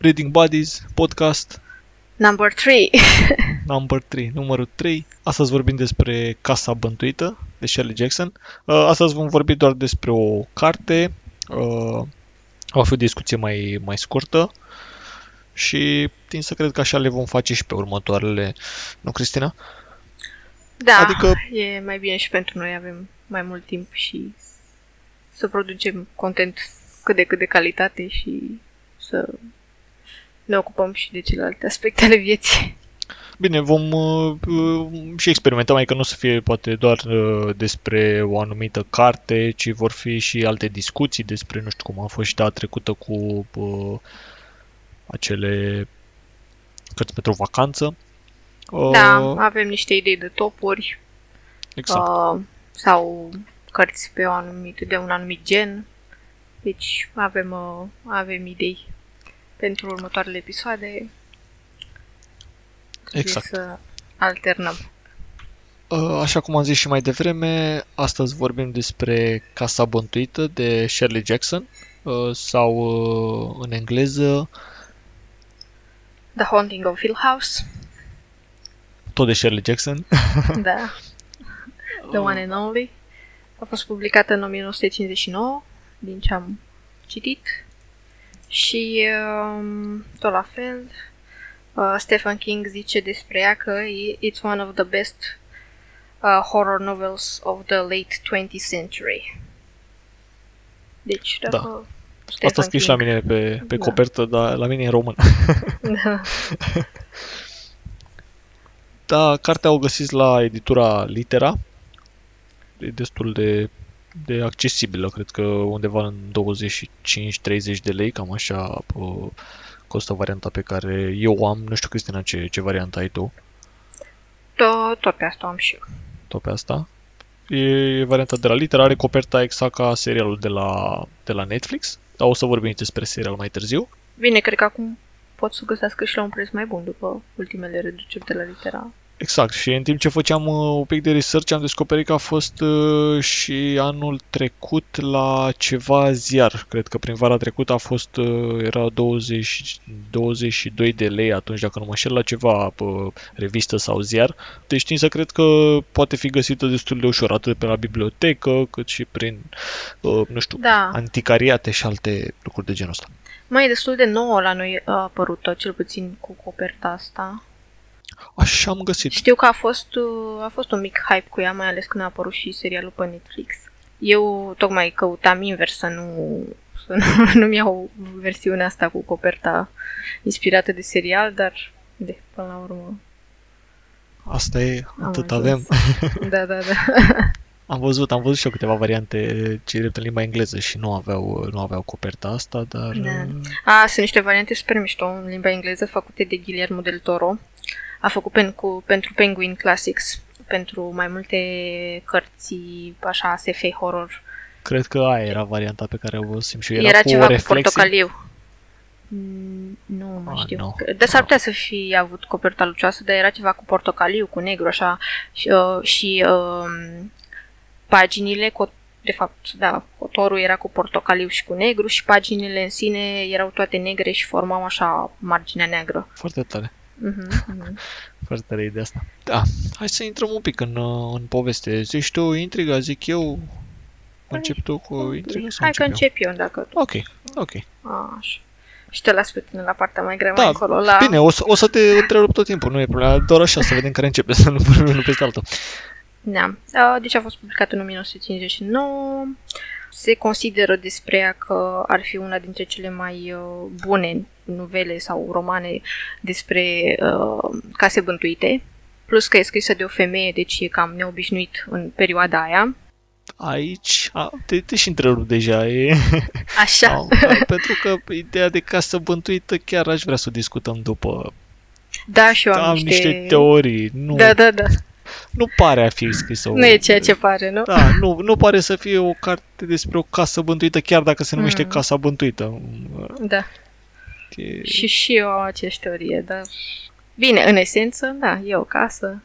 Reading Buddies, podcast Number 3. number 3, numărul 3. Astăzi vorbim despre Casa Bântuită de Shirley Jackson. Uh, Astăzi vom vorbi doar despre o carte. Uh, Va fi o discuție mai, mai scurtă și tind să cred că așa le vom face și pe următoarele. Nu, Cristina? Da, Adică- adică... e mai bine și pentru noi, avem mai mult timp și să producem content cât de cât de calitate și să ne ocupăm și de celelalte aspecte ale vieții. Bine, vom uh, uh, și experimenta, mai că nu o să fie poate doar uh, despre o anumită carte, ci vor fi și alte discuții despre, nu știu cum a fost și data trecută cu uh, acele cărți pentru vacanță. Uh, Da, avem niște idei de topuri Exact. uh, sau cărți pe o anumit, de un anumit gen. Deci avem, uh, avem idei pentru următoarele episoade. Trebuie Exact. să alternăm. Uh, Așa cum am zis și mai devreme, astăzi vorbim despre Casa Bântuită de Shirley Jackson uh, sau uh, în engleză The Haunting of Hill House. tot de Shirley Jackson. Da. The One and Only. A fost publicată în 1959, din ce am citit. Și um, tot la fel, uh, Stephen King zice despre ea că e- it's one of the best uh, horror novels of the late 20th century. Deci, dacă Da. Stephen Asta scris și la King- mine pe, pe Da. copertă, dar la mine e în român. Da. Da, cartea o găsiți la editura Litera. E destul de, de accesibilă, cred că undeva în 25-30 de lei, cam așa uh, costă varianta pe care eu o am. Nu știu, Cristina, ce, ce variantă ai tu? tot, tot pe asta am și eu. tot pe asta. E varianta de la Litera, are coperta exact ca serialul de la, de la Netflix, dar o să vorbim despre serial mai târziu. Bine, cred că acum pot să găsească și la un preț mai bun după ultimele reduceri de la litera. Exact, și în timp ce făceam uh, un pic de research am descoperit că a fost uh, și anul trecut la ceva ziar. Cred că prin vara trecută a fost, uh, era 20, 22 de lei atunci, dacă nu mă șel, la ceva uh, revistă sau ziar. Deci știm să cred că poate fi găsită destul de ușor, atât pe la bibliotecă, cât și prin, uh, nu știu, Da, anticariate și alte lucruri de genul ăsta. mai e destul de nouă la noi a apărut, cel puțin cu coperta asta. Așa am găsit. Știu că a fost, uh, a fost un mic hype cu ea, mai ales când a apărut și serialul pe Netflix. Eu tocmai căutam invers să nu, să nu, nu-mi iau versiunea asta cu coperta inspirată de serial, dar de, până la urmă Asta e, am atât ajuns. avem. Da, da, da. Am văzut, am văzut și eu câteva variante ce drept în limba engleză și nu aveau, nu aveau coperta asta, dar... Da. uh, A, sunt niște variante super mișto în limba engleză făcute de Guillermo del Toro. A făcut pen, cu, pentru Penguin Classics, pentru mai multe cărți așa SF horror. Cred că aia era varianta pe care o văzusem și eu. Era, Era, era cu ceva cu reflexii. portocaliu. Mm, Nu mai Ah, știu. nu. Dar s-ar putea să fi avut coperta lucioasă, dar era ceva cu portocaliu, cu negru, așa. Și, uh, și uh, paginile, co- de fapt, da, cotorul era cu portocaliu și cu negru și paginile în sine erau toate negre și formau așa marginea neagră. Foarte tare. Mhm, mhm. Foarte tare ideea asta. Da, hai să intrăm un pic în, uh, în poveste. Zici tu intriga, zic eu. Încep tu cu intriga sau Hai că încep eu? încep eu, dacă tu. Ok, ok. Așa. Și te las pe tine la partea mai grea Da, mai încolo. La... Bine, o să, o să te întrerup tot timpul, nu e problema. Doar așa, să vedem care începe, să nu punem unul peste altul. Da. Uh, Deci a fost publicat în 1959. Se consideră despre ea că ar fi una dintre cele mai uh, bune novele sau romane despre uh, case bântuite. Plus că e scrisă de o femeie, deci e cam neobișnuit în perioada aia. Aici, a, te, te și întrerup deja, e... Așa. Au, pentru că ideea de casă bântuită chiar aș vrea să o discutăm după. Da, și eu am, Am niște... niște teorii. Nu, Da, da, da. Nu pare a fi scrisă o... Nu e ceea ce pare, nu? Da, nu, nu pare să fie o carte despre o casă bântuită, chiar dacă se numește Mm. Casa Bântuită. Da. E... Și și eu am aceeași teorie, dar... Bine, în esență, da, e o casă.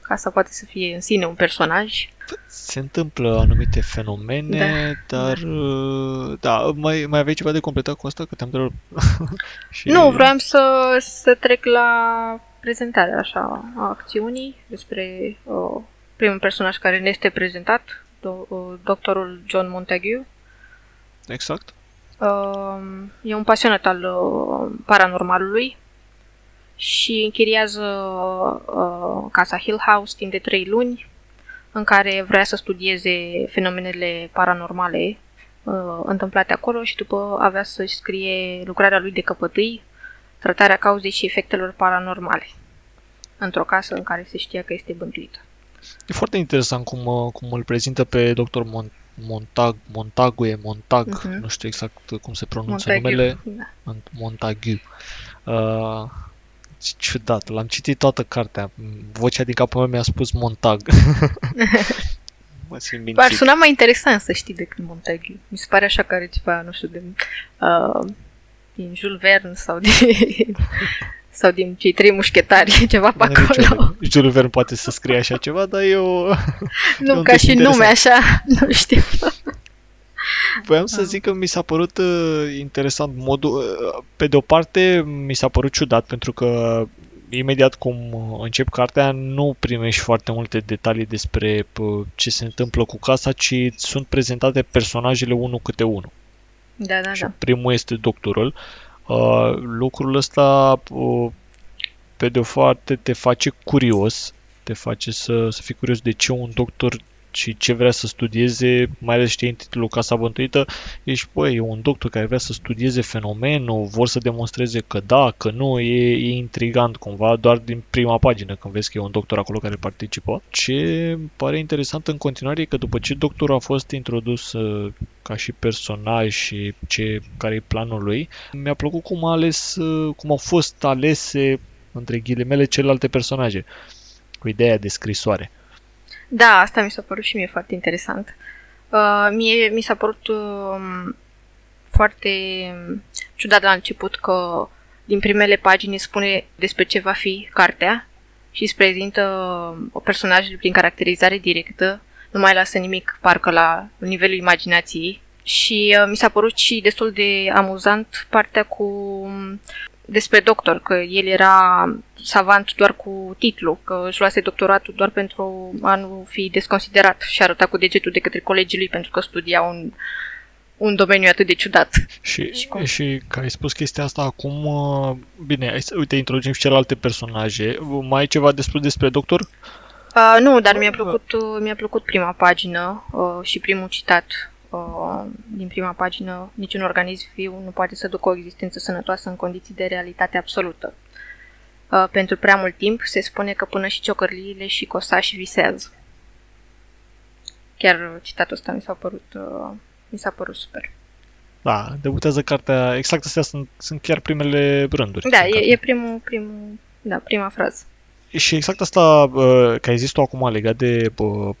Casa poate să fie în sine un personaj. se întâmplă anumite fenomene, Da, dar uh, da, mai, mai aveai ceva de completat cu asta? Că te-am întrebat. Și- Nu, vreau să, să trec la prezentarea așa a acțiunii despre uh, primul personaj care ne este prezentat, do- uh, doctorul John Montague. Exact. Uh, e un pasionat al uh, paranormalului și închiriază uh, casa Hill House timp de trei luni în care vrea să studieze fenomenele paranormale uh, întâmplate acolo și după avea să-și scrie lucrarea lui de căpătâi, tratarea cauzei și efectelor paranormale, într-o casă în care se știa că este bântuită. E foarte interesant cum, uh, cum îl prezintă pe dr. Mon- Montag, Montague, Montag, Mhm. nu știu exact cum se pronunță Montague. numele, Da. Mont- Montague. Uh, ce ciudat, l-am citit toată cartea, vocea din capul meu mi-a spus Montag. mă simt Ar mințit. suna mai interesant să știi decât Montague. Mi se pare așa că are ceva, nu știu, din, uh, din Jules Verne sau din, sau din cei trei mușchetari, ceva pe N-are nicio acolo. idee. Jules Verne poate să scrie așa ceva, dar eu Nu, un ca tip și nume interesant. așa, nu știu. Voiam să zic că mi s-a părut uh, interesant modul... Uh, pe de o parte, mi s-a părut ciudat pentru că imediat cum uh, încep cartea nu primești foarte multe detalii despre uh, ce se întâmplă cu casa, ci sunt prezentate personajele unul câte unul. Da, da, Și da. primul este doctorul. Uh, lucrul ăsta, uh, pe de o parte, te face curios, te face să, să fii curios de ce un doctor și ce vrea să studieze, mai ales știi în titlul Casa Bântuită, ești, băi, e un doctor care vrea să studieze fenomenul, vor să demonstreze că da, că nu, e, e intrigant cumva, doar din prima pagină, când vezi că e un doctor acolo care participă. Ce îmi pare interesant în continuare e că după ce doctorul a fost introdus uh, ca și personaj și ce, care e planul lui, mi-a plăcut cum a ales, uh, cum au fost alese, între ghilimele, celelalte personaje, cu ideea de scrisoare. Da, asta mi s-a părut și mie foarte interesant. Uh, mie mi s-a părut uh, foarte ciudat la început că din primele pagini spune despre ce va fi cartea și îți prezintă o personajele prin caracterizare directă, nu mai lasă nimic parcă la nivelul imaginației. Și uh, mi s-a părut și destul de amuzant partea cu um, despre doctor, că el era savant doar cu titlu, că își luase doctoratul doar pentru a nu fi desconsiderat și arăta cu degetul de către colegii lui pentru că studia un, un domeniu atât de ciudat. Și, Și cum? și că ai spus chestia asta acum, uh, bine, hai să- uite, introducem și celelalte personaje. Mai ai ceva de spus despre doctor? Uh, nu, dar mi-a plăcut, uh, mi-a plăcut prima pagină uh, și primul citat uh, din prima pagină. Niciun organism viu nu poate să ducă o existență sănătoasă în condiții de realitate absolută. Uh, pentru prea mult timp se spune că până și ciocărliile și cosași visează. Chiar uh, citatul ăsta mi s-a părut, uh, mi s-a părut super. Da, debutează cartea, exact astea sunt, sunt chiar primele rânduri. Da, din carte. e, e primul, primul, da, prima frază. Și exact asta, uh, că ai zis tu acum legat de uh, uh,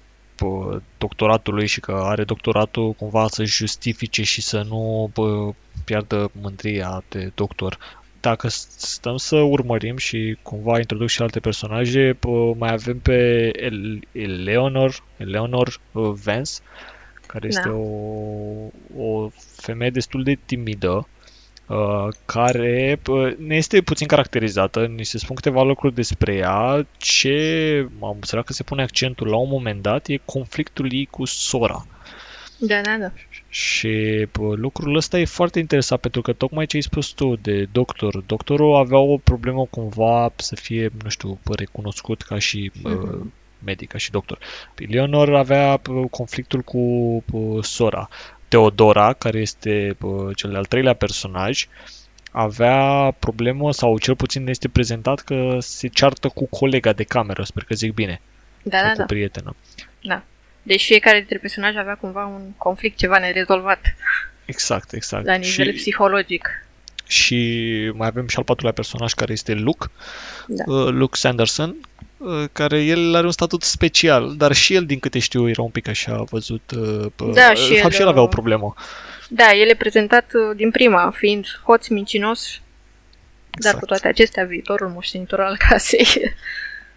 doctoratul lui și că are doctoratul cumva să justifice și să nu uh, piardă mândria de doctor. Dacă s- stăm să urmărim și cumva introduc și alte personaje, uh, mai avem pe El- Eleanor, Eleanor uh, Vance, care este Da. o, o femeie destul de timidă, uh, care uh, ne este puțin caracterizată, ni se spun câteva lucruri despre ea, ce am observat că se pune accentul la un moment dat e conflictul ei cu sora. Da, da, da. Și bă, lucrul ăsta e foarte interesant pentru că tocmai ce ai spus tu de doctor, doctorul avea o problemă cumva să fie, nu știu, bă, recunoscut ca și uh, Mhm. medic, ca și doctor. Leonor avea bă, conflictul cu bă, sora. Teodora, care este bă, cel de-al treilea personaj, avea problemă, sau cel puțin ne este prezentat că se ceartă cu colega de cameră, sper că zic bine, Da, sau da, cu da. prietenă. Deci fiecare dintre personaje avea cumva un conflict, ceva nerezolvat Exact, exact. la nivel psihologic. Și mai avem și al patrulea personaj care este Luke, Da. uh, Luke Sanderson, uh, care el are un statut special, dar și el, din câte știu, era un pic așa văzut. uh, p- Da, uh, și de fapt, el, și el avea o uh, problemă. Da, el e prezentat uh, din prima, fiind hoț, mincinos, dar Exact. cu toate acestea, viitorul moștenitor al casei.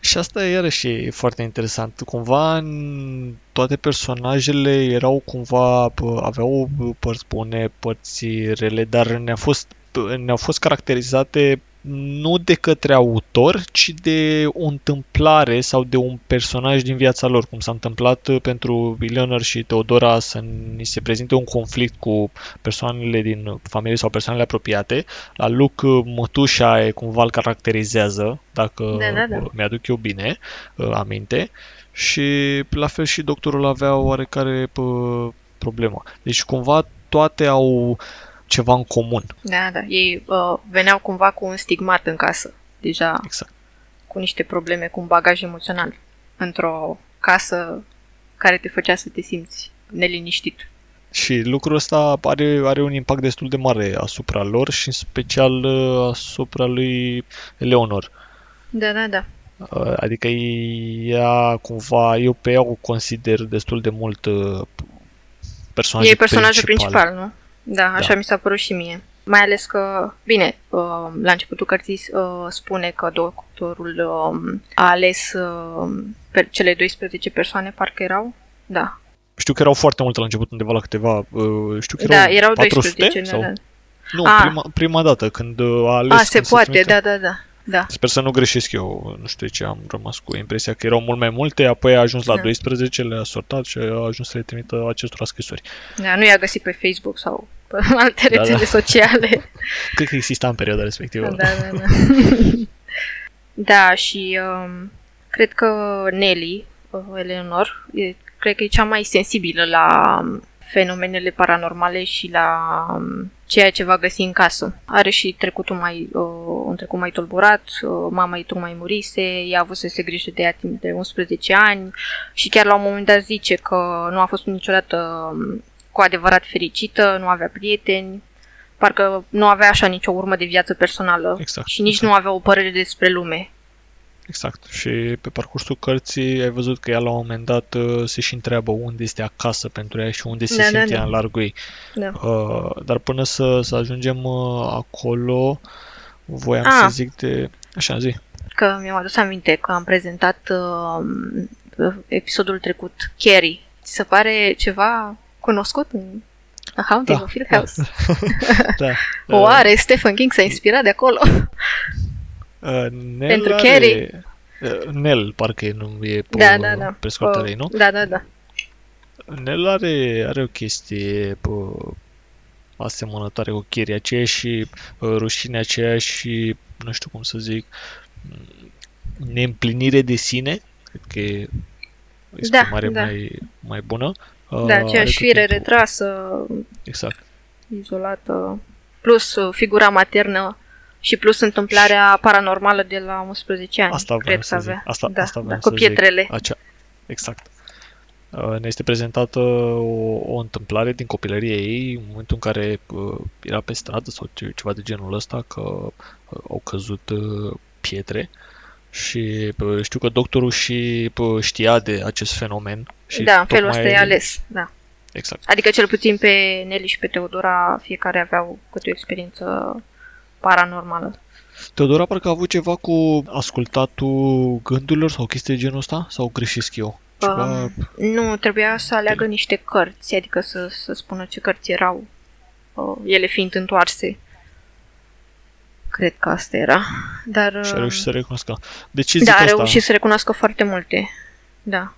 Și asta iarăși e foarte interesant. Cumva în toate personajele erau cumva, aveau părți bune, părți rele, dar ne-a fost, ne-au fost caracterizate nu de către autor, ci de o întâmplare sau de un personaj din viața lor, cum s-a întâmplat pentru Eleanor și Teodora să ni se prezinte un conflict cu persoanele din familie sau persoanele apropiate. La Luke, mătușa e cumva îl caracterizează, dacă Da, da, da. mi-aduc eu bine uh, aminte. Și la fel și doctorul avea oarecare pă, problemă. Deci cumva toate au ceva în comun. Da, da. Ei uh, veneau cumva cu un stigmat în casă. Deja Exact. cu niște probleme, cu un bagaj emoțional. Într-o casă care te făcea să te simți neliniștit. Și lucrul ăsta are, are un impact destul de mare asupra lor și în special uh, asupra lui Leonor. Da, da, da. Uh, Adică ea cumva, eu pe ea o consider destul de mult uh, personaj E personajul principal, nu? Da, așa Da. mi s-a părut și mie. Mai ales că, bine, uh, la începutul cărții uh, spune că doctorul um, a ales uh, pe cele 12 persoane, parcă erau. Da, Știu că erau foarte multe la început, undeva la câteva, uh, știu că da, erau, erau 400 12. sau... Da, da. Nu, Ah. prima, prima dată când uh, a ales... A, se când poate, trimite. da, da, da. Da, Sper să nu greșesc eu, nu știu de ce am rămas cu impresia că erau mult mai multe, apoi a ajuns la Da. 12, le-a sortat și a ajuns să le trimită acestora scrisori. da nu i-a găsit pe Facebook sau pe alte Da, rețele da. sociale. Cred că exista în perioada respectivă. Da, da, da. da, și um, cred că Nelly, uh, Eleanor, e, cred că e cea mai sensibilă la um, fenomenele paranormale și la um, ceea ce va găsi în casă. Are și trecutul mai, uh, un trecut mai tulburat, uh, mama ei tocmai murise, ea a avut să se grijă de ea timp de 11 ani și chiar la un moment dat zice că nu a fost niciodată um, cu adevărat fericită, nu avea prieteni, parcă nu avea așa nicio urmă de viață personală Exact. și nici exact, nu avea o părere despre lume. Exact. Și pe parcursul cărții ai văzut că ea la un moment dat uh, se și întreabă unde este acasă pentru ea și unde se Da, da, simte da. ea în largul ei. Da. Uh, dar până să, să ajungem uh, acolo, voiam Ah. să zic de... Așa, zi. Că mi-am adus aminte că am prezentat uh, episodul trecut Carrie. Ți se pare ceva cunoscut în A Haunting Da, of Hill da. House? da. Oare Stephen King s-a inspirat de acolo? Uh, Nel Pentru are... Carrie? Uh, Nel, parcă e, nu, e pe, da, da, da. pe scurtarea ei, Uh, nu? Da, da, da. Nel are, are o chestie pe, asemănătoare cu Carrie, aceeași uh, rușine, aceeași, nu știu cum să zic, m, neîmplinire de sine, cred că e o exprimare da. mai, mai bună. Da, Uh, are aceeași tot șfire timpul- retrasă, Exact. izolată, plus uh, figura maternă și plus întâmplarea paranormală de la 11 ani. Asta cred vreau că să zic. avea. Asta, da, asta da, vreau cu să zic. pietrele. Acea, exact. Uh, Ne este prezentată o, o întâmplare din copilăria ei, în momentul în care uh, era pe stradă sau ce- ceva de genul ăsta, că uh, au căzut uh, pietre și uh, știu că doctorul și uh, știa de acest fenomen. Și da, în felul ăsta tocmai- e ales. Da. Exact. Adică cel puțin pe Nelly și pe Teodora fiecare aveau câte o experiență paranormală. Teodora parcă a avut ceva cu ascultatul gândurilor sau chestii de genul ăsta? Sau greșesc eu? Ceva... Um, nu, trebuia să aleagă niște cărți, adică să, să spună ce cărți erau, uh, ele fiind întoarse. Cred că asta era. Dar și a uh, reușit să recunoască. De ce zic da, a asta? reușit să recunoască foarte multe. Da.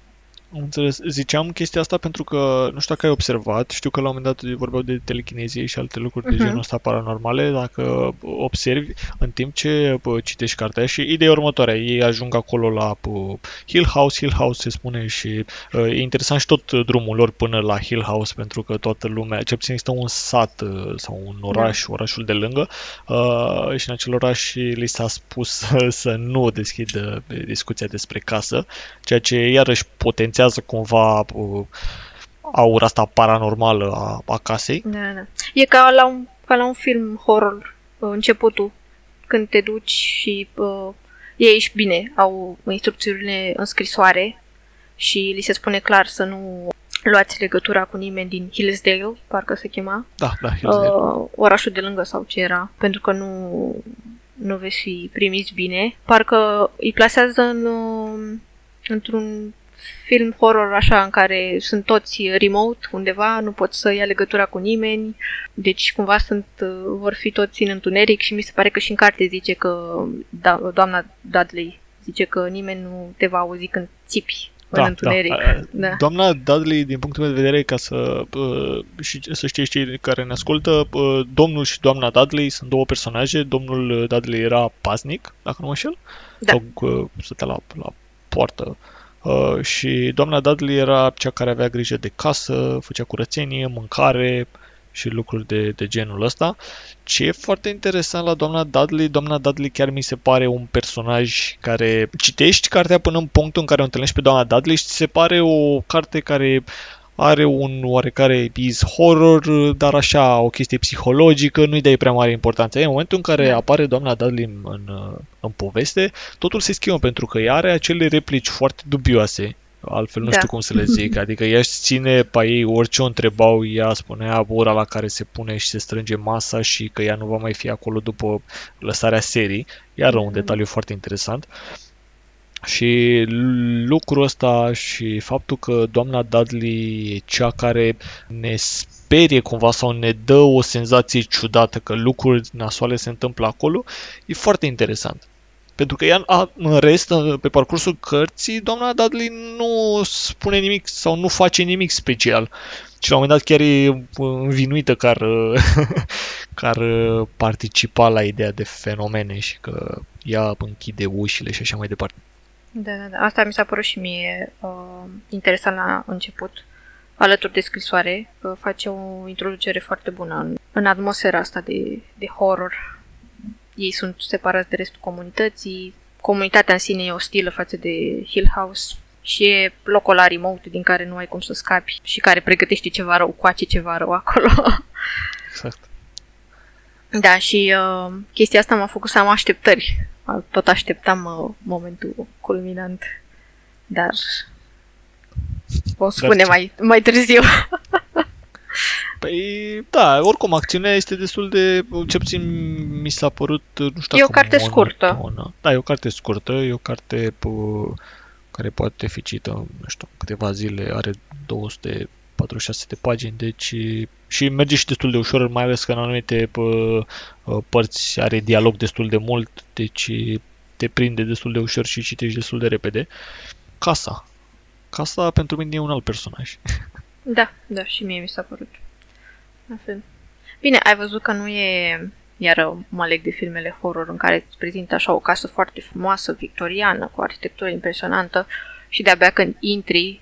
Am înțeles. Ziceam chestia asta pentru că, nu știu dacă ai observat, știu că la un moment dat vorbeau de telechinezie și alte lucruri de Mhm. genul ăsta paranormale, dacă observi în timp ce bă, citești cartea și ideea e următoarea, ei ajung acolo la bă, Hill House, Hill House se spune și uh, e interesant și tot drumul lor până la Hill House pentru că toată lumea, cel puțin există un sat uh, sau un oraș, orașul de lângă uh, și în acel oraș li s-a spus să, să nu deschidă discuția despre casă, ceea ce iarăși potențiază cumva uh, aura asta paranormală a, a casei. Da, da. E ca la un, ca la un film horror, uh, începutul, când te duci și uh, ei și bine, au instrucțiunile în scrisoare și li se spune clar să nu luați legătura cu nimeni din Hillsdale, parcă se chema, Da, da, Hillsdale. uh, orașul de lângă sau ce era, pentru că nu nu veți fi primiți bine. Parcă îi plasează în, uh, într-un film horror așa în care sunt toți remote undeva, nu pot să ia legătura cu nimeni, deci cumva sunt, uh, vor fi toți în întuneric și mi se pare că și în carte zice că da, doamna Dudley zice că nimeni nu te va auzi când țipi da, în întuneric. Da. Da. Doamna Dudley, din punctul meu de vedere, ca să, uh, și, să știe cei care ne ascultă, uh, domnul și doamna Dudley sunt două personaje. Domnul Dudley era pasnic, dacă nu mă șel, da. sau uh, stătea la, la poartă Uh, și doamna Dudley era cea care avea grijă de casă, făcea curățenie, mâncare și lucruri de, de genul ăsta. Ce e foarte interesant la doamna Dudley, doamna Dudley chiar mi se pare un personaj care citești cartea până în punctul în care o întâlnești pe doamna Dudley și ți se pare o carte care are un oarecare is horror, dar așa, o chestie psihologică, nu-i dai prea mare importanță. în momentul în care da. apare doamna Dudley în, în, în poveste, totul se schimbă pentru că ea are acele replici foarte dubioase altfel nu da. știu cum să le zic, adică ea ține pe ei orice o întrebau, ea spunea ora la care se pune și se strânge masa și că ea nu va mai fi acolo după lăsarea serii, iar un mm-hmm. detaliu foarte interesant. Și lucrul ăsta și faptul că doamna Dudley e cea care ne sperie cumva sau ne dă o senzație ciudată că lucruri nasoale se întâmplă acolo, e foarte interesant. Pentru că ea, a, în rest, pe parcursul cărții, doamna Dudley nu spune nimic sau nu face nimic special. Și la un moment dat chiar e învinuită că ar, că ar participa la ideea de fenomene și că ea închide ușile și așa mai departe. Da, da, da. Asta mi s-a părut și mie uh, interesant la început. Alături de scrisoare, uh, face o introducere foarte bună în, în atmosfera asta de, de horror. Ei sunt separați de restul comunității, comunitatea în sine e ostilă față de Hill House și e locul la remote din care nu ai cum să scapi și care pregătește ceva rău, coace ceva rău acolo. Exact. Da, și uh, chestia asta m-a făcut să am așteptări tot așteptam uh, momentul culminant, dar o spune mai, mai târziu. Păi, da, oricum, acțiunea este destul de, ce puțin mi s-a părut, nu știu E o carte scurtă. Da, e o carte scurtă, e o carte p- care poate fi cită, nu știu, câteva zile, are 200 46 de pagini, deci și merge și destul de ușor, mai ales că în anumite părți are dialog destul de mult, deci te prinde destul de ușor și citești destul de repede. Casa. Casa pentru mine e un alt personaj. Da, da, și mie mi s-a părut. La fel. Bine, ai văzut că nu e iar mă leg de filmele horror în care îți prezintă așa o casă foarte frumoasă, victoriană, cu arhitectură impresionantă și de-abia când intri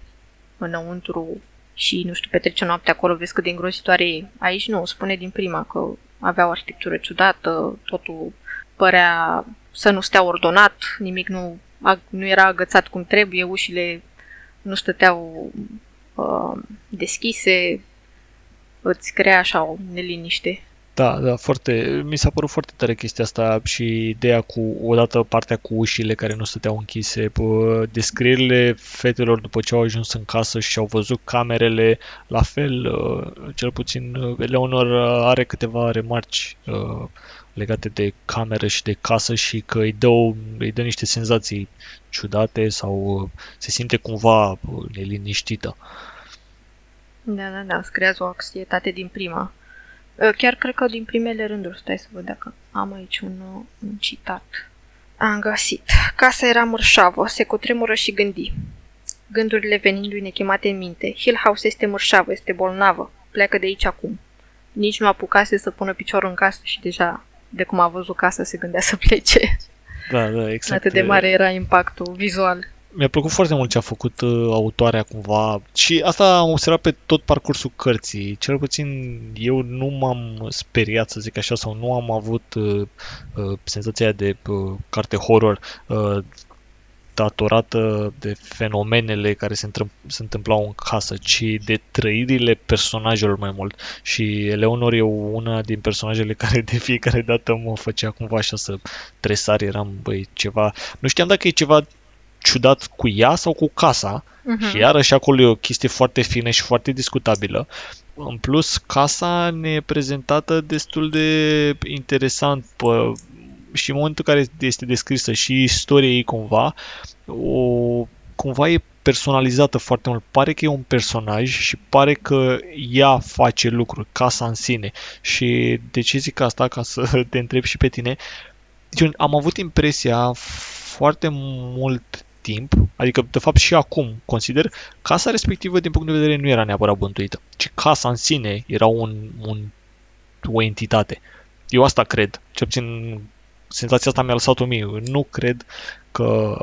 înăuntru și, nu știu, petrece noaptea acolo, vezi cât de îngrozitoare e. Aici nu, spune din prima că avea o arhitectură ciudată, totul părea să nu stea ordonat, nimic nu, nu era agățat cum trebuie, ușile nu stăteau uh, deschise, îți crea așa o neliniște. Da, da, foarte, mi s-a părut foarte tare chestia asta și ideea cu, odată partea cu ușile care nu stăteau închise, descrierile fetelor după ce au ajuns în casă și au văzut camerele, la fel, uh, cel puțin uh, Leonor are câteva remarci uh, legate de cameră și de casă și că îi dă, îi dă niște senzații ciudate sau se simte cumva neliniștită. Da, da, da, îți creează o anxietate din prima. Ă, chiar cred că din primele rânduri, stai să văd dacă am aici un, un citat. Am găsit. Casa era mărșavă, se cutremură și gândi. Gândurile venindu-i nechemate în minte. Hill House este mărșavă, este bolnavă. Pleacă de aici acum. Nici nu apucase să pună piciorul în casă și deja, de cum a văzut casa, se gândea să plece. Da, da, exact. Atât de mare era impactul vizual mi-a plăcut foarte mult ce a făcut uh, autoarea cumva și asta am observat pe tot parcursul cărții. Cel puțin eu nu m-am speriat, să zic așa, sau nu am avut uh, uh, senzația de uh, carte horror uh, datorată de fenomenele care se, întâmpl- se întâmplau în casă, ci de trăirile personajelor mai mult. Și Eleonor e una din personajele care de fiecare dată mă făcea cumva așa să tresar, eram, băi, ceva... Nu știam dacă e ceva ciudat cu ea sau cu casa. Uh-huh. Și iarăși acolo e o chestie foarte fină și foarte discutabilă. În plus, casa ne e prezentată destul de interesant pe și în momentul în care este descrisă și istoria ei cumva, o, cumva e personalizată foarte mult. Pare că e un personaj și pare că ea face lucruri, casa în sine. Și de ce zic asta, ca să te întreb și pe tine, eu am avut impresia foarte mult timp, adică de fapt și acum consider, casa respectivă din punct de vedere nu era neapărat bântuită, ci casa în sine era un, un, o entitate. Eu asta cred, cel puțin senzația asta mi-a lăsat-o mie. Nu cred că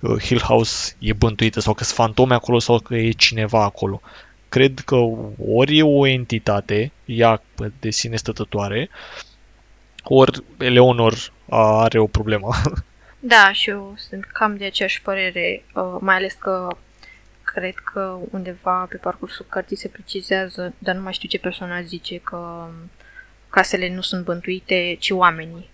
uh, Hill House e bântuită sau că sunt fantome acolo sau că e cineva acolo. Cred că ori e o entitate, ea de sine stătătoare, ori Eleonor are o problemă. Da, și eu sunt cam de aceeași părere, uh, mai ales că cred că undeva pe parcursul cărții se precizează, dar nu mai știu ce personaj zice că casele nu sunt bântuite, ci oamenii.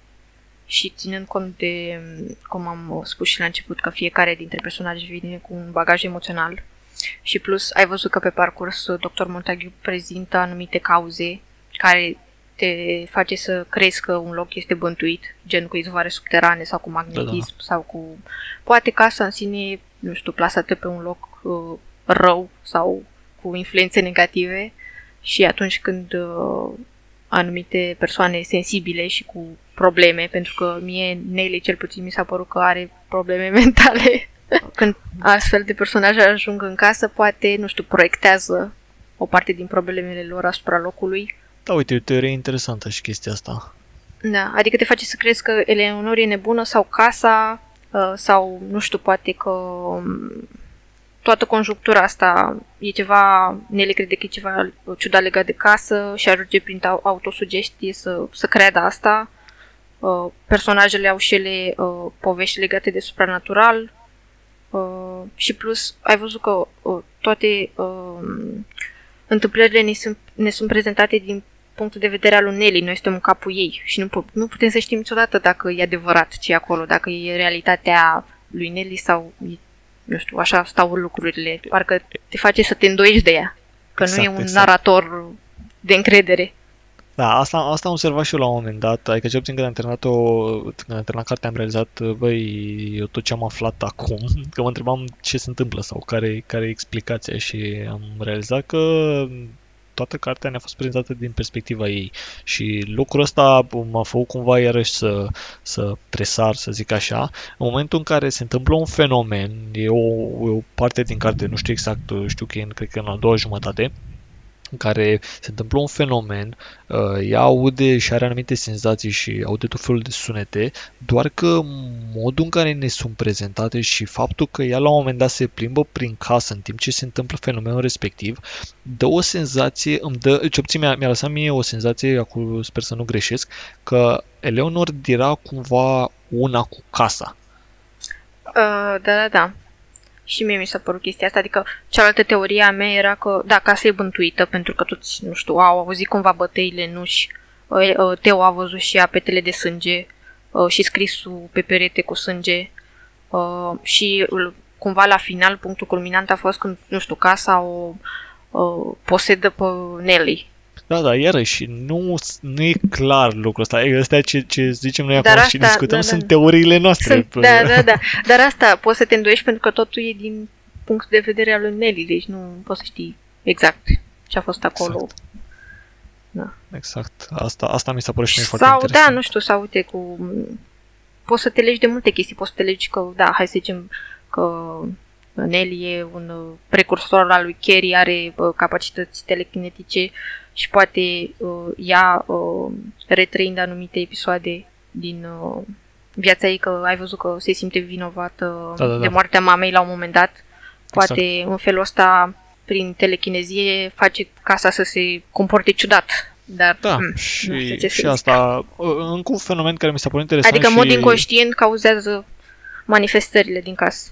Și ținând cont de, cum am spus și la început, că fiecare dintre personaje vine cu un bagaj emoțional și plus ai văzut că pe parcurs Dr. Montague prezintă anumite cauze care te face să crezi că un loc este bântuit, gen cu izvoare subterane sau cu magnetism da, da. sau cu... Poate casa în sine, nu știu, plasată pe un loc uh, rău sau cu influențe negative și atunci când uh, anumite persoane sensibile și cu probleme, pentru că mie Nelly cel puțin mi s-a părut că are probleme mentale. Când astfel de personaje ajung în casă, poate, nu știu, proiectează o parte din problemele lor asupra locului da, uite, o teorie interesantă și chestia asta. Da, adică te face să crezi că Eleonor e nebună sau casa uh, sau, nu știu, poate că um, toată conjunctura asta e ceva, Nele crede că e ceva ciudat legat de casă și ajunge prin autosugestie să, să creadă asta. Uh, personajele au și ele uh, povești legate de supranatural și plus ai văzut că toate întâmplările ne sunt, ne sunt prezentate din punctul de vedere al unelii, noi suntem în capul ei și nu, nu putem să știm niciodată dacă e adevărat ce e acolo, dacă e realitatea lui Nelly sau, nu știu, așa stau lucrurile. Parcă te face să te îndoiești de ea, că exact, nu e un exact. narator de încredere. Da, asta, asta am observat și eu la un moment dat, adică cel puțin când am terminat, o, când am terminat cartea am realizat, băi, eu tot ce am aflat acum, că mă întrebam ce se întâmplă sau care, care e explicația și am realizat că toată cartea ne-a fost prezentată din perspectiva ei și lucrul ăsta m-a făcut cumva iarăși să, să tresar, să zic așa. În momentul în care se întâmplă un fenomen, e o, e o parte din carte, nu știu exact, știu că e în, cred că în a doua jumătate, în care se întâmplă un fenomen, uh, ea aude și are anumite senzații și aude tot felul de sunete, doar că modul în care ne sunt prezentate și faptul că ea la un moment dat se plimbă prin casă în timp ce se întâmplă fenomenul respectiv, dă o senzație, îmi dă, ce obțin, mi-a, mi-a lăsat mie o senzație, acum sper să nu greșesc, că Eleonor era cumva una cu casa. Uh, da, da, da. Și mie mi s-a părut chestia asta, adică cealaltă teorie a mea era că, da, casa e bântuită, pentru că toți, nu știu, au auzit cumva bătăile nuși, Teo a văzut și apetele de sânge și scrisul pe perete cu sânge și cumva la final, punctul culminant a fost când, nu știu, casa o, o posedă pe Nelly, da, da, iarăși, nu, nu e clar lucrul ăsta. Astea ce, ce zicem noi acum asta, și discutăm da, sunt da, teoriile noastre. Sunt, da, da, da. Dar asta poți să te îndoiești pentru că totul e din punct de vedere al lui Nelly, deci nu poți să știi exact ce a fost acolo. Exact. Da. Exact. Asta, asta mi s-a părut și mie foarte Sau, da, nu știu, sau uite, cu... Poți să te legi de multe chestii. Poți să te legi că, da, hai să zicem că Nelly e un precursor al lui Kerry, are capacități telekinetice și poate uh, ea uh, retrăind anumite episoade din uh, viața ei, că ai văzut că se simte vinovată da, da, da. de moartea mamei la un moment dat. Poate exact. în felul ăsta, prin telechinezie, face casa să se comporte ciudat. Dar, da, m- și, nu știu ce și asta, uh, încă un fenomen care mi s-a părut interesant Adică, în mod inconștient, cauzează manifestările din casă.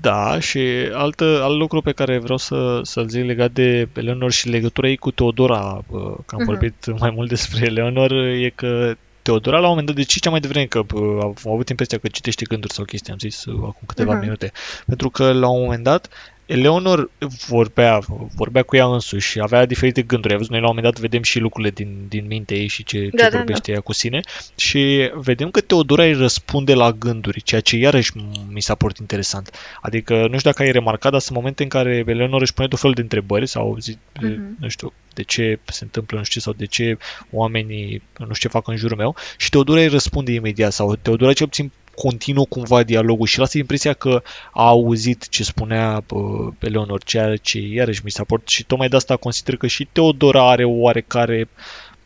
Da, și altă, alt lucru pe care vreau să, să-l zic legat de Eleonor și legătura ei cu Teodora, că am uh-huh. vorbit mai mult despre Eleonor, e că Teodora la un moment dat, deci cea mai devreme că am avut impresia că citește gânduri sau chestii, am zis uh, acum câteva uh-huh. minute, pentru că la un moment dat Eleonor vorbea, vorbea cu ea însuși și avea diferite gânduri. Ai văzut, noi la un moment dat vedem și lucrurile din, din mintea ei și ce, Da, ce da, vorbește ea cu sine și vedem că Teodora îi răspunde la gânduri, ceea ce iarăși mi s-a părut interesant. Adică, nu știu dacă ai remarcat, dar sunt momente în care Eleonor își pune tot felul de întrebări sau zi, Mhm. nu știu, de ce se întâmplă nu știu ce sau de ce oamenii nu știu ce fac în jurul meu și Teodora îi răspunde imediat sau Teodora cel puțin continuă cumva dialogul și lasă impresia că a auzit ce spunea uh, Eleonor, ceea ce iarăși mi s-a părut și tocmai de asta consider că și Teodora are o oarecare,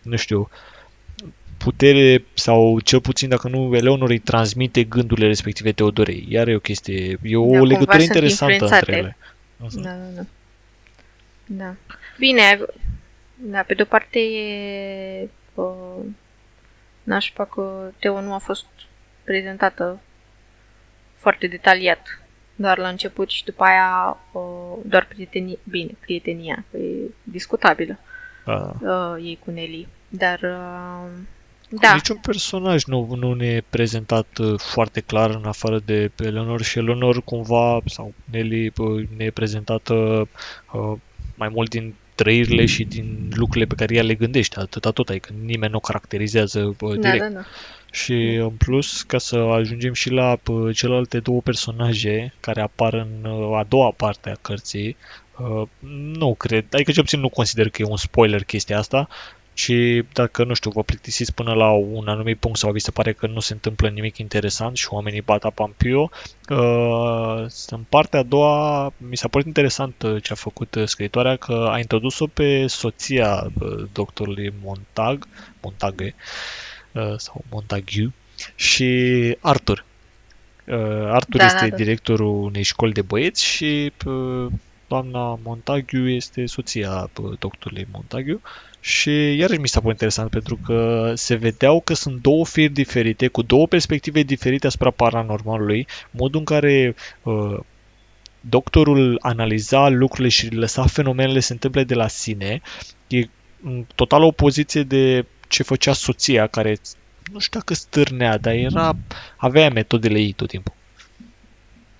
nu știu, putere sau cel puțin dacă nu Eleonor îi transmite gândurile respective Teodorei. Iar e o chestie, e o Da, cumva legătură sunt interesantă între influențate. ele. Da, da, da. Da. Bine, da, pe de-o parte e uh, nașpa că Teo nu a fost prezentată foarte detaliat, doar la început și după aia uh, doar prietenie, bine, prietenia, că e discutabilă Da. uh, ei cu Nelly, dar uh, Da. da, Niciun personaj nu, nu ne e prezentat uh, foarte clar în afară de pe Eleanor și Eleanor cumva, sau Nelly, uh, ne e prezentată uh, mai mult din trăirile și din lucrurile pe care ea le gândește, atâta tot, adică nimeni nu o caracterizează uh, da, direct. da, da. Și în plus, ca să ajungem și la p- celelalte două personaje care apar în uh, a doua parte a cărții, uh, nu cred, adică cel puțin nu consider că e un spoiler chestia asta, ci dacă, nu știu, vă plictisiți până la un anumit punct sau vi se pare că nu se întâmplă nimic interesant și oamenii bat apa în pio, uh, în partea a doua mi s-a părut interesant uh, ce a făcut uh, scriitoarea, că a introdus-o pe soția uh, doctorului Montag, Montague, uh, sau Montague și Arthur. Uh, Arthur Da, este da, da. directorul unei școli de băieți și uh, doamna Montague este soția uh, doctorului Montague și iarăși mi s-a părut interesant pentru că se vedeau că sunt două firi diferite, cu două perspective diferite asupra paranormalului, modul în care uh, doctorul analiza lucrurile și lăsa fenomenele să se întâmple de la sine, e în totală opoziție de ce făcea soția, care nu știu dacă stârnea, dar era, avea metodele ei tot timpul.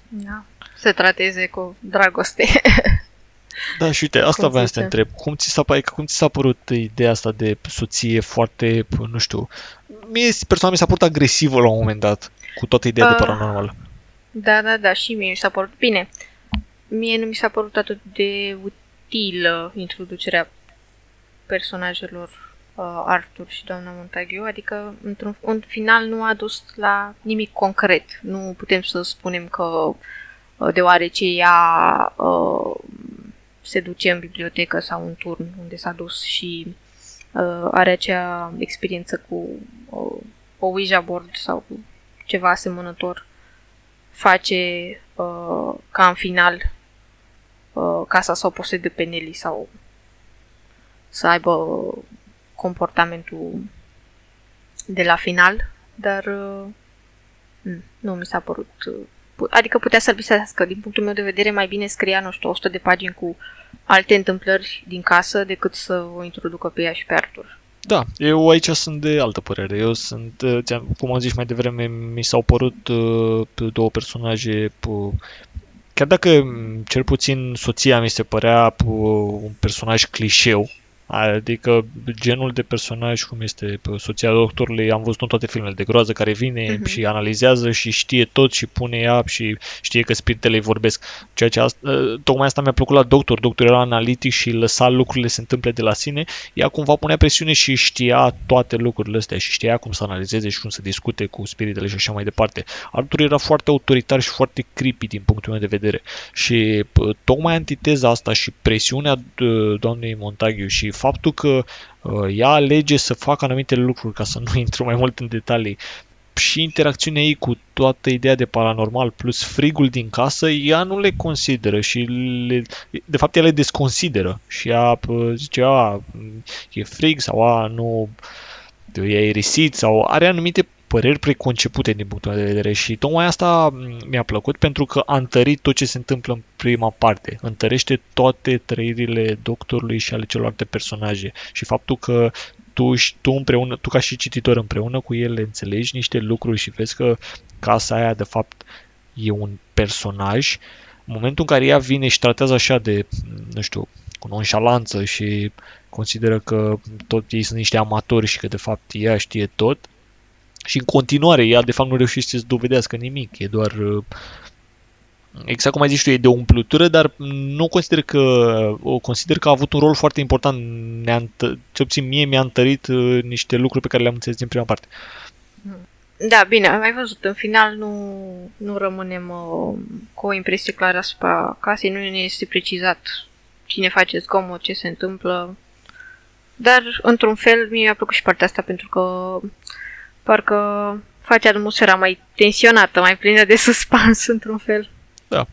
da. Se trateze cu dragoste. Da, și uite, asta Cum vreau să te zice? întreb. Cum ți s-a, adică cum ți s-a părut ideea asta de soție foarte, nu știu, mie personal mi s-a părut agresivă la un moment dat, cu toată ideea de Ah. paranormal. Da, da, da, și mie mi s-a părut bine. Mie nu mi s-a părut atât de utilă introducerea personajelor uh, Arthur și doamna Montague, adică într-un în final nu a dus la nimic concret. Nu putem să spunem că uh, deoarece ea uh, se duce în bibliotecă sau în turn unde s-a dus și uh, are acea experiență cu uh, o Ouija board sau cu ceva asemănător face uh, ca în final uh, casa să o posede pe Nelly sau să aibă comportamentul de la final, dar uh, mm, nu mi s-a părut... Uh, pu- adică putea să-l visească. Din punctul meu de vedere, mai bine scria, nu știu, 100 de pagini cu alte întâmplări din casă decât să o introducă pe ea și pe Arthur. Da, eu aici sunt de altă părere. Eu sunt, uh, ți-am- cum am zis mai devreme, mi s-au părut uh, două personaje, uh, chiar dacă m, cel puțin soția mi se părea uh, un personaj clișeu, adică genul de personaj cum este uh, soția doctorului, am văzut în toate filmele de groază care vine Mhm. și analizează și știe tot și pune ea și știe că spiritele îi vorbesc. Ceea ce asta, uh, tocmai asta mi-a plăcut la doctor. Doctor era analitic și lăsa lucrurile să se întâmple de la sine ea cumva punea presiune și știa toate lucrurile astea și știa cum să analizeze și cum să discute cu spiritele și așa mai departe. Arthur era foarte autoritar și foarte creepy din punctul meu de vedere și p- tocmai antiteza asta și presiunea d- doamnei Montague și faptul că uh, ea alege să facă anumite lucruri ca să nu intru mai mult în detalii și interacțiunea ei cu toată ideea de paranormal plus frigul din casă, ea nu le consideră și le, de fapt ea le desconsideră și ea pă, zice, a, e frig sau a, nu, e aerisit sau are anumite păreri preconcepute din punctul meu de vedere și tocmai asta m, mi-a plăcut pentru că a întărit tot ce se întâmplă în prima parte. Întărește toate trăirile doctorului și ale celorlalte personaje și faptul că tu, și- tu împreună, tu ca și cititor împreună cu ele înțelegi niște lucruri și vezi că casa aia de fapt e un personaj în momentul în care ea vine și tratează așa de, nu știu, cu nonșalanță și consideră că tot ei sunt niște amatori și că de fapt ea știe tot, și în continuare ea de fapt nu reușește să dovedească nimic, e doar uh, exact cum ai zis tu, e de umplutură, dar nu consider că o consider că a avut un rol foarte important. Ne-a, ce puțin mie mi-a întărit uh, niște lucruri pe care le-am înțeles din prima parte. Da, bine, am mai văzut. În final nu, nu rămânem uh, cu o impresie clară asupra casei, nu ne este precizat cine face zgomot, ce se întâmplă. Dar, într-un fel, mie mi-a plăcut și partea asta pentru că parcă face atmosfera mai tensionată, mai plină de suspans, într-un fel. Da.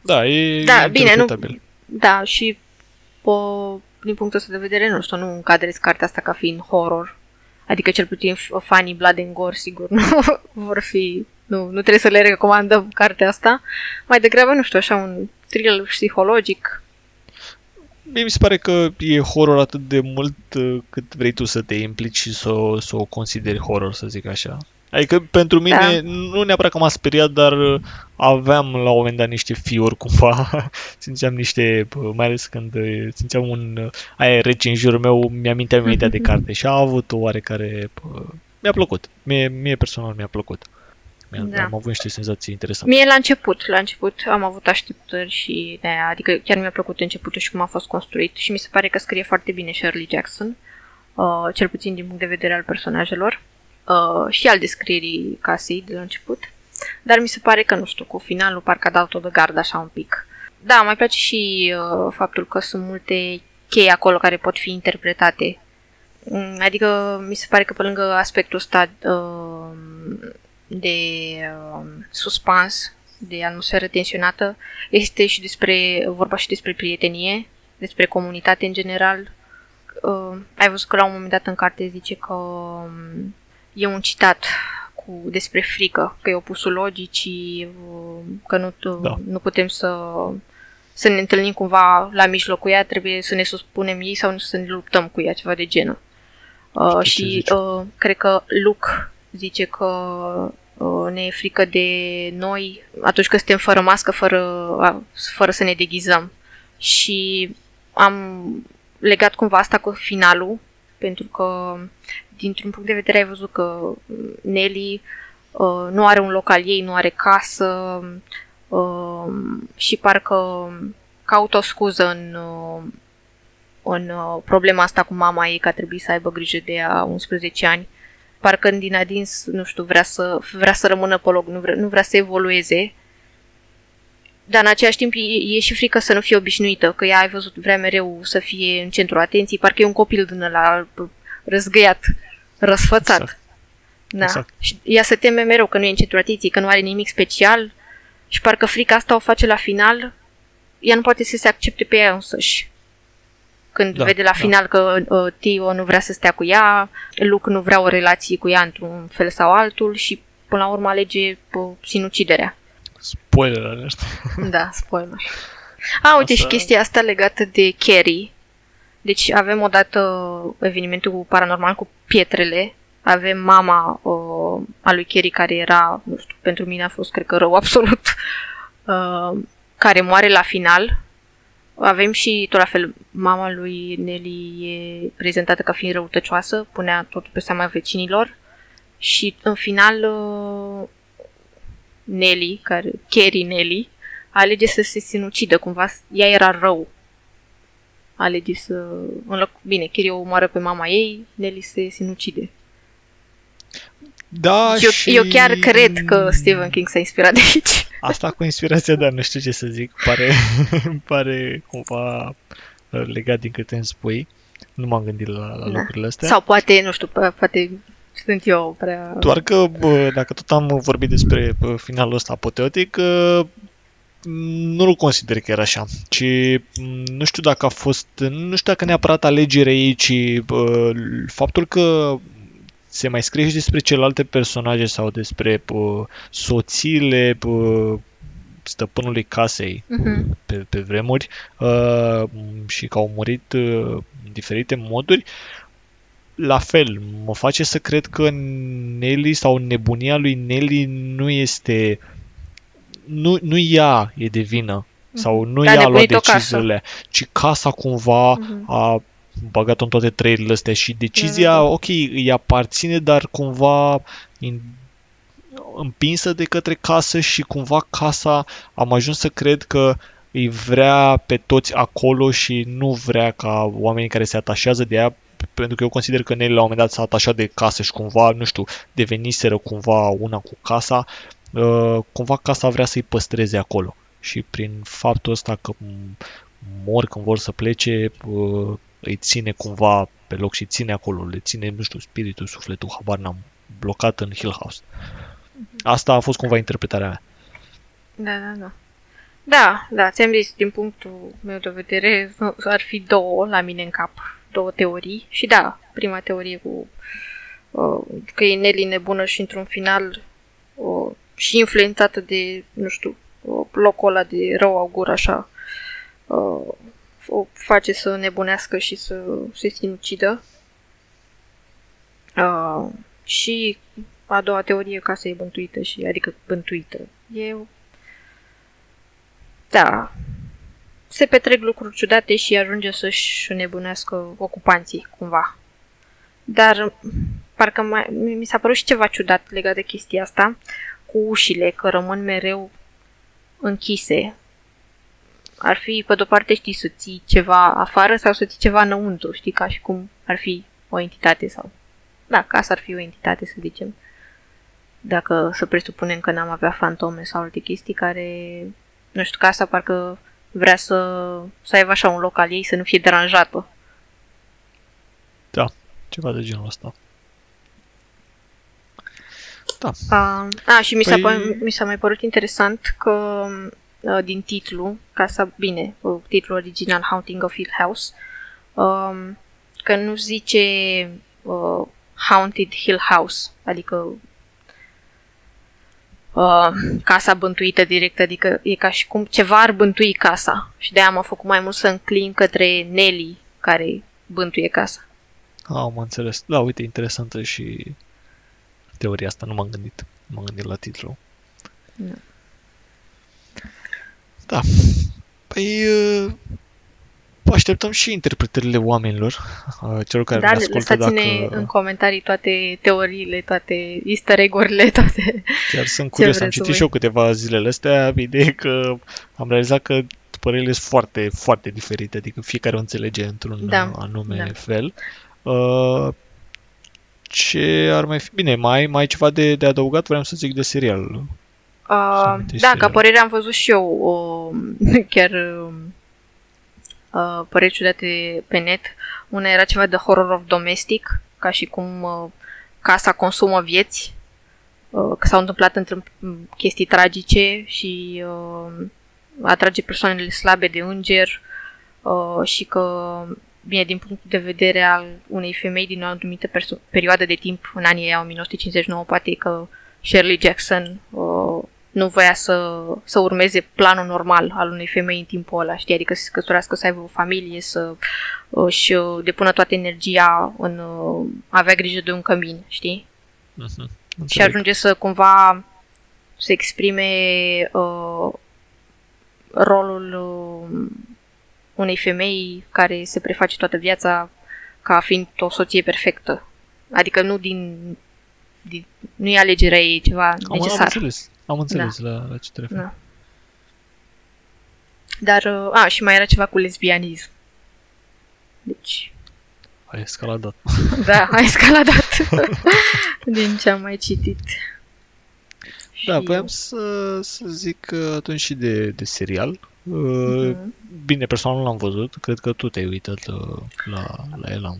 Da, e Da, bine, nu... Da, și po, din punctul ăsta de vedere, nu știu, nu încadrez cartea asta ca fiind horror. Adică cel puțin fanii Blood and Gore, sigur, nu vor fi... Nu, nu trebuie să le recomandăm cartea asta. Mai degrabă, nu știu, așa un thriller psihologic. Mie mi se pare că e horror atât de mult uh, cât vrei tu să te implici și să, să o consideri horror, să zic așa. Adică pentru mine da. nu neapărat că m-a speriat, dar uh, aveam la un moment dat niște fiori cumva, simțeam niște, uh, mai ales când uh, simțeam un aer rece în jurul meu, mi-aminteam imediat de carte și a avut o oarecare, mi-a plăcut, mie, mie personal mi-a plăcut. Da. Am avut niște senzații interesante. Mie la început, la început am avut așteptări și de aia, adică chiar mi-a plăcut începutul și cum a fost construit și mi se pare că scrie foarte bine Shirley Jackson, uh, cel puțin din punct de vedere al personajelor uh, și al descrierii casei de la început. Dar mi se pare că, nu știu, cu finalul parcă a dat-o de gard așa un pic. Da, mai place și uh, faptul că sunt multe chei acolo care pot fi interpretate. Mm, adică mi se pare că pe lângă aspectul ăsta uh, de uh, suspans, de atmosferă tensionată, este și despre, vorba și despre prietenie, despre comunitate în general. Uh, ai văzut că la un moment dat în carte zice că um, e un citat cu, despre frică, că e opusul logicii, uh, că nu, da. nu putem să, să ne întâlnim cumva la mijlocul ea, trebuie să ne suspunem ei sau să ne luptăm cu ea, ceva de genul. Uh, și uh, cred că Luke zice că uh, ne e frică de noi atunci când suntem fără mască, fără, uh, fără să ne deghizăm. Și am legat cumva asta cu finalul, pentru că dintr-un punct de vedere ai văzut că Nelly uh, nu are un loc al ei, nu are casă uh, și parcă caută o scuză în, uh, în uh, problema asta cu mama ei, că a trebuit să aibă grijă de ea 11 ani. Parcă din adins, nu știu, vrea să, vrea să rămână pe loc, nu vrea, nu vrea să evolueze. Dar în același timp e, e și frică să nu fie obișnuită, că ea ai văzut vrea mereu să fie în centrul atenției, parcă e un copil din ăla răzgăiat răsfățat. Exact. Da. Exact. Și ea se teme mereu că nu e în centrul atenției, că nu are nimic special și parcă frica asta o face la final, ea nu poate să se accepte pe ea însăși. Când da, vede la da. final că uh, Tio nu vrea să stea cu ea, Luke nu vrea o relație cu ea într-un fel sau altul și până la urmă alege uh, sinuciderea. Spoiler ăsta. Da, spoiler. A, uite asta... și chestia asta legată de Carrie, deci avem odată evenimentul paranormal cu pietrele, avem mama uh, a lui Kerry care era, nu știu, pentru mine a fost cred că rău absolut, uh, care moare la final. Avem și tot la fel, mama lui Nelly e prezentată ca fiind răutăcioasă, punea totul pe seama vecinilor. Și în final uh, Nelly, care, Kerry Nelly, alege să se sinucidă, cumva. Ea era rău. Alege să... Înloc... Bine, Kiri o omoară pe mama ei, Nelly se sinucide. Da, eu, și... eu chiar cred că Stephen King s-a inspirat de aici. Asta cu inspirația, dar nu știu ce să zic. Pare, pare cumva legat din câte îmi spui. Nu m-am gândit la, la da. lucrurile astea. Sau poate, nu știu, poate sunt eu prea... Doar că, bă, dacă tot am vorbit despre finalul ăsta apoteotic, nu-l consider că era așa, ci nu știu dacă a fost, nu știu dacă neapărat alegerea ei, ci uh, faptul că se mai scrie și despre celelalte personaje sau despre uh, soțiile uh, stăpânului casei uh-huh. pe, pe vremuri uh, și că au murit uh, în diferite moduri, la fel, mă face să cred că Nelly sau nebunia lui Nelly nu este uh, nu, nu ea e de vină sau nu A ea a luat nebunit o deciziile, ci casa cumva Mhm. a băgat în toate trăirile astea și decizia, Da, da, da. ok, îi aparține, dar cumva in, împinsă de către casă și cumva casa am ajuns să cred că îi vrea pe toți acolo și nu vrea ca oamenii care se atașează de ea pentru că eu consider că Nelly la un moment dat s-a atașat de casă și cumva, nu știu, deveniseră cumva una cu casa, uh, cumva casa vrea să-i păstreze acolo. Și prin faptul ăsta că m- mor când vor să plece, uh, îi ține cumva pe loc și ține acolo, le ține, nu știu, spiritul, sufletul, habar n-am, blocat în Hill House. Asta a fost cumva interpretarea mea. Da, da, da. Da, da, ți-am zis, din punctul meu de vedere, ar fi două la mine în cap, două teorii. Și da, prima teorie cu uh, că e Nelly nebună și într-un final uh, și influențată de, nu știu, uh, locul ăla de rău augur, așa, uh, o face să nebunească și să se sinucidă. Uh, și a doua teorie, casa e bântuită și, adică bântuită. E da, se petrec lucruri ciudate și ajunge să-și nebunească ocupanții, cumva. Dar parcă mai, mi s-a părut și ceva ciudat legat de chestia asta, cu ușile, că rămân mereu închise. Ar fi, pe de-o parte, știi, să ții ceva afară sau să ții ceva înăuntru, știi, ca și cum ar fi o entitate sau... Da, casa ar fi o entitate, să zicem. Dacă să presupunem că n-am avea fantome sau alte chestii care nu știu, casa parcă vrea să, să aibă așa un loc al ei, să nu fie deranjată. Ceva de genul ăsta. A, a și mi s-a, Păi- păi... mi s-a mai părut interesant că uh, din titlu, casa, bine, uh, titlul original Haunting of Hill House, um, că nu zice uh, Haunted Hill House, adică uh, casa bântuită direct, adică e ca și cum ceva ar bântui casa. Și de-aia m-a făcut mai mult să înclin către Nelly, care bântuie casa. Ah, am înțeles. Da, uite, interesantă și teoria asta, nu m-am gândit. Nu m-am gândit la titlu. Da. Da. Păi, uh, așteptăm și interpretările oamenilor, uh, celor care Da, ne ascultă lăsați-ne dacă în comentarii toate teoriile, toate easter egg-urile, toate... chiar sunt curios. Am vreți să citit voi. și eu câteva zilele astea, ideea e că am realizat că părerile sunt foarte, foarte diferite, adică fiecare o înțelege într-un Da, uh, anume da. fel. Uh, ce ar mai fi? Bine, mai, mai ai ceva de, de adăugat? Vreau să zic de serial. Uh, amintești da, de- ca părere am văzut și eu o, chiar uh, uh, păreri ciudate pe net. Una era ceva de horror of domestic, ca și cum uh, casa consumă vieți, uh, că s-au întâmplat între chestii tragice și uh, atrage persoanele slabe de înger uh, și că, bine, din punct de vedere al unei femei din o anumită perso- perioadă de timp, în anii aia 1959, poate că Shirley Jackson uh, nu voia să, să urmeze planul normal al unei femei în timpul ăla, știi? Adică să se căsătorească, să aibă o familie, să își uh, depună toată energia în uh, a avea grijă de un cămin, știi? Uh-huh. Și ajunge să cumva să exprime uh, rolul uh, unei femei care se preface toată viața ca fiind o soție perfectă. Adică nu din, din nu e alegerea ei ceva Am, am necesar. înțeles. Am înțeles la, la ce te referi. Da. Dar, uh, a, și mai era ceva cu lesbianism. Deci, Ai escaladat. da, a escaladat din ce am mai citit. Da, Și- voiam să, să zic uh, atunci și de, de serial. Uh, Mhm. Bine, personal nu l-am văzut. Cred că tu te-ai uitat uh, la, la el. Am...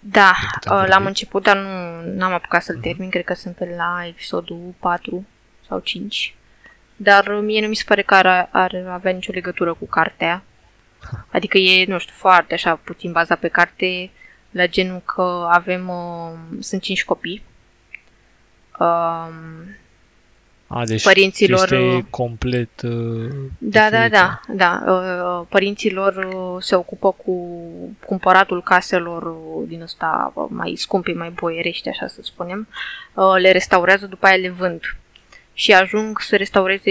Da, din câte am uh, l-am vorbit. început, dar nu n-am apucat să-l Mhm. termin. Cred că sunt pe la episodul 4 sau 5. Dar uh, mie nu mi se pare că ar, ar avea nicio legătură cu cartea. Adică e, nu știu, foarte așa puțin bazat pe carte, la genul că avem, uh, sunt 5 copii. Um, A, deci Părinților, chestia e uh, complet uh, Da, da, diferită. da, da. Uh, Părinții lor uh, se ocupă cu cumpăratul caselor uh, din ăsta uh, mai scumpe, mai boierești, așa să spunem. Uh, Le restaurează, după aia le vând. Și ajung să restaureze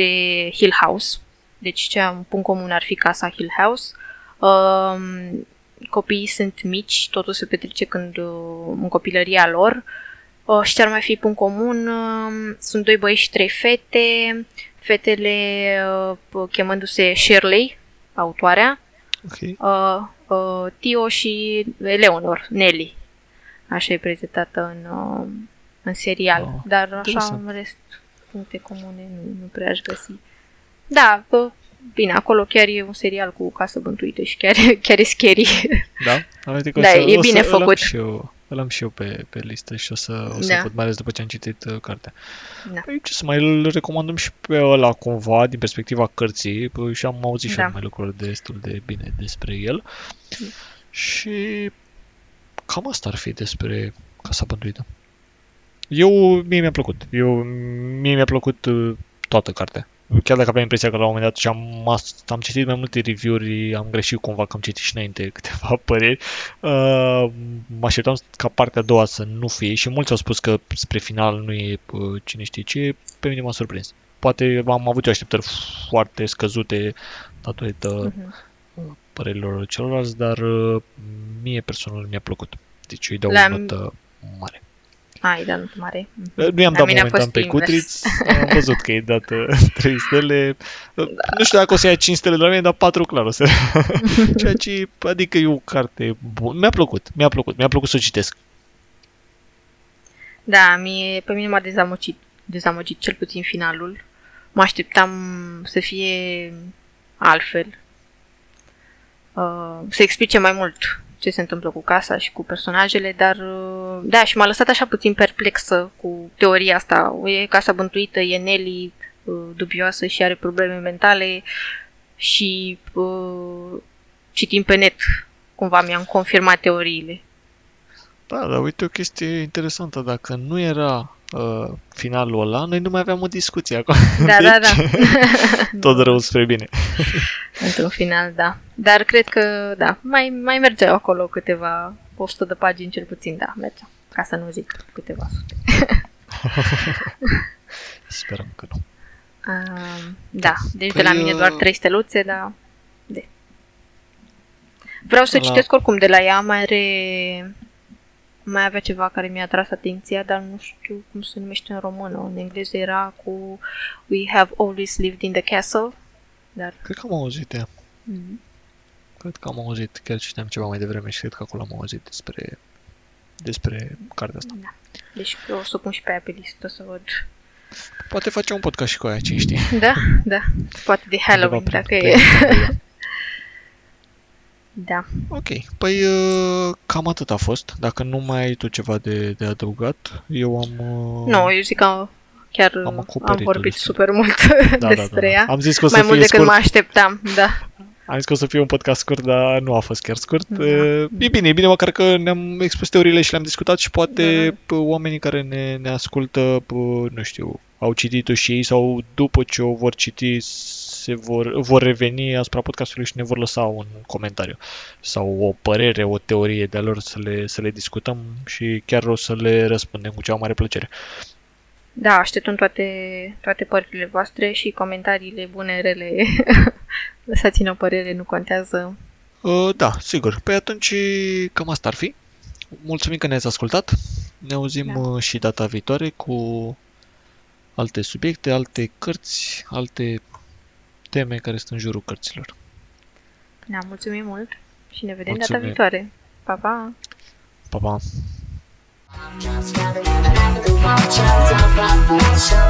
Hill House. Deci ce un punct comun ar fi casa Hill House. Um, copiii sunt mici, totul se petrece când uh, în copilăria lor. Uh, și ce ar mai fi punct comun? Uh, sunt doi băieți și trei fete. Fetele uh, chemându-se Shirley, autoarea. Ok. Uh, uh, Tio și Eleanor, Nelly. Așa e prezentată în, uh, în serial. Oh, Dar așa, interesant. în rest, puncte comune nu, nu prea aș găsi. Da, uh, bine, acolo chiar e un serial cu casă bântuită și chiar, chiar e scary. Da? Uite că o Da, să, e o bine să, Îl am făcut. și eu, îl am și eu pe, pe listă și o să, o să Da. văd, mai ales după ce am citit uh, cartea. Da. Păi ce să mai îl recomandăm și pe ăla cumva, din perspectiva cărții, păi, și am auzit și Da. eu mai lucruri destul de bine despre el. Și cam asta ar fi despre Casa Bântuită. Eu, mie mi-a plăcut. Eu, mie mi-a plăcut uh, toată cartea. Chiar dacă aveam impresia că la un moment dat și am, am citit mai multe review-uri, am greșit cumva că am citit și înainte câteva păreri, uh, mă așteptam ca partea a doua să nu fie și mulți au spus că spre final nu e uh, cine știe ce, pe mine m-a surprins. Poate am avut eu așteptări foarte scăzute datorită Mhm. părerilor celorlalți, dar uh, mie personal mi-a plăcut. Deci eu îi dau La- o notă mare. Ai, da, nu mare. Mhm. Uh, Nu i-am La dat mine a momentan fost pe invers. Cutriț, am văzut că e dat 3 stele. Uh, Nu știu dacă o să ia 5 stele de la mine, dar 4 clar o să Ceea ce, adică e o carte bună. Mi-a plăcut, mi-a plăcut, mi-a plăcut să o citesc. Da, mie, pe mine m-a dezamăgit, dezamăgit cel puțin finalul. Mă așteptam să fie altfel. Uh, să explice mai mult ce se întâmplă cu casa și cu personajele, dar uh, da, și m-a lăsat așa puțin perplexă cu teoria asta. E casa bântuită, e Nelly uh, dubioasă și are probleme mentale și uh, citim pe net cumva mi-am confirmat teoriile. Da, dar uite o chestie interesantă. Dacă nu era uh, finalul ăla, noi nu mai aveam o discuție acum. Da, da, da. Tot rău spre bine. Într-un final, da. Dar cred că, da, mai, mai mergeau acolo câteva 100 de pagini cel puțin, da, mergeau. Ca să nu zic câteva sute. Sperăm că nu. Uh, da, deci Păi, de la mine doar uh, trei steluțe, dar... De. Vreau să La- citesc oricum de la ea, mai are... Mai avea ceva care mi-a atras atenția, dar nu știu cum se numește în română. În engleză era cu We have always lived in the castle, dar... Cred că am auzit ea. Mm. Cred că am auzit, chiar citeam ceva mai devreme și cred că acolo am auzit despre despre cartea asta. Da. Deci eu o să o pun și pe aia pe listă să văd. Poate facem un podcast și cu aia, cine știe. Da, da. Poate de Halloween, Undeva dacă prin- e. prin- Da. Ok, păi uh, cam atât a fost. Dacă nu mai ai tu ceva de, de adăugat, eu am... uh, Nu, eu zic că chiar Am am, acoperit-o vorbit destul. super mult da, da, despre da, ea. da. Am zis că o să Mai mult fie decât scurt. mă așteptam, da. Am zis că o să fie un podcast scurt, dar nu a fost chiar scurt. Da. Uh, E bine, e bine măcar că ne-am expus teoriile și le-am discutat și poate Da, p- oamenii care ne, ne ascultă, p- nu știu, au citit-o și ei sau după ce o vor citi se vor, vor reveni asupra podcastului și ne vor lăsa un comentariu sau o părere, o teorie de-a lor să le, să le discutăm și chiar o să le răspundem cu cea mare plăcere. Da, așteptăm toate, toate părerile voastre și comentariile bune, rele. Lăsați-ne o părere, nu contează. Uh, da, sigur. Păi atunci cam asta ar fi. Mulțumim că ne-ați ascultat. Ne auzim Da. uh, și data viitoare cu alte subiecte, alte cărți, alte teme care sunt în jurul cărților. Da, mulțumim mult și ne vedem Mulțumim. data viitoare. Pa, pa! Pa, pa! Just gathering around the watch, I'll talk about the show,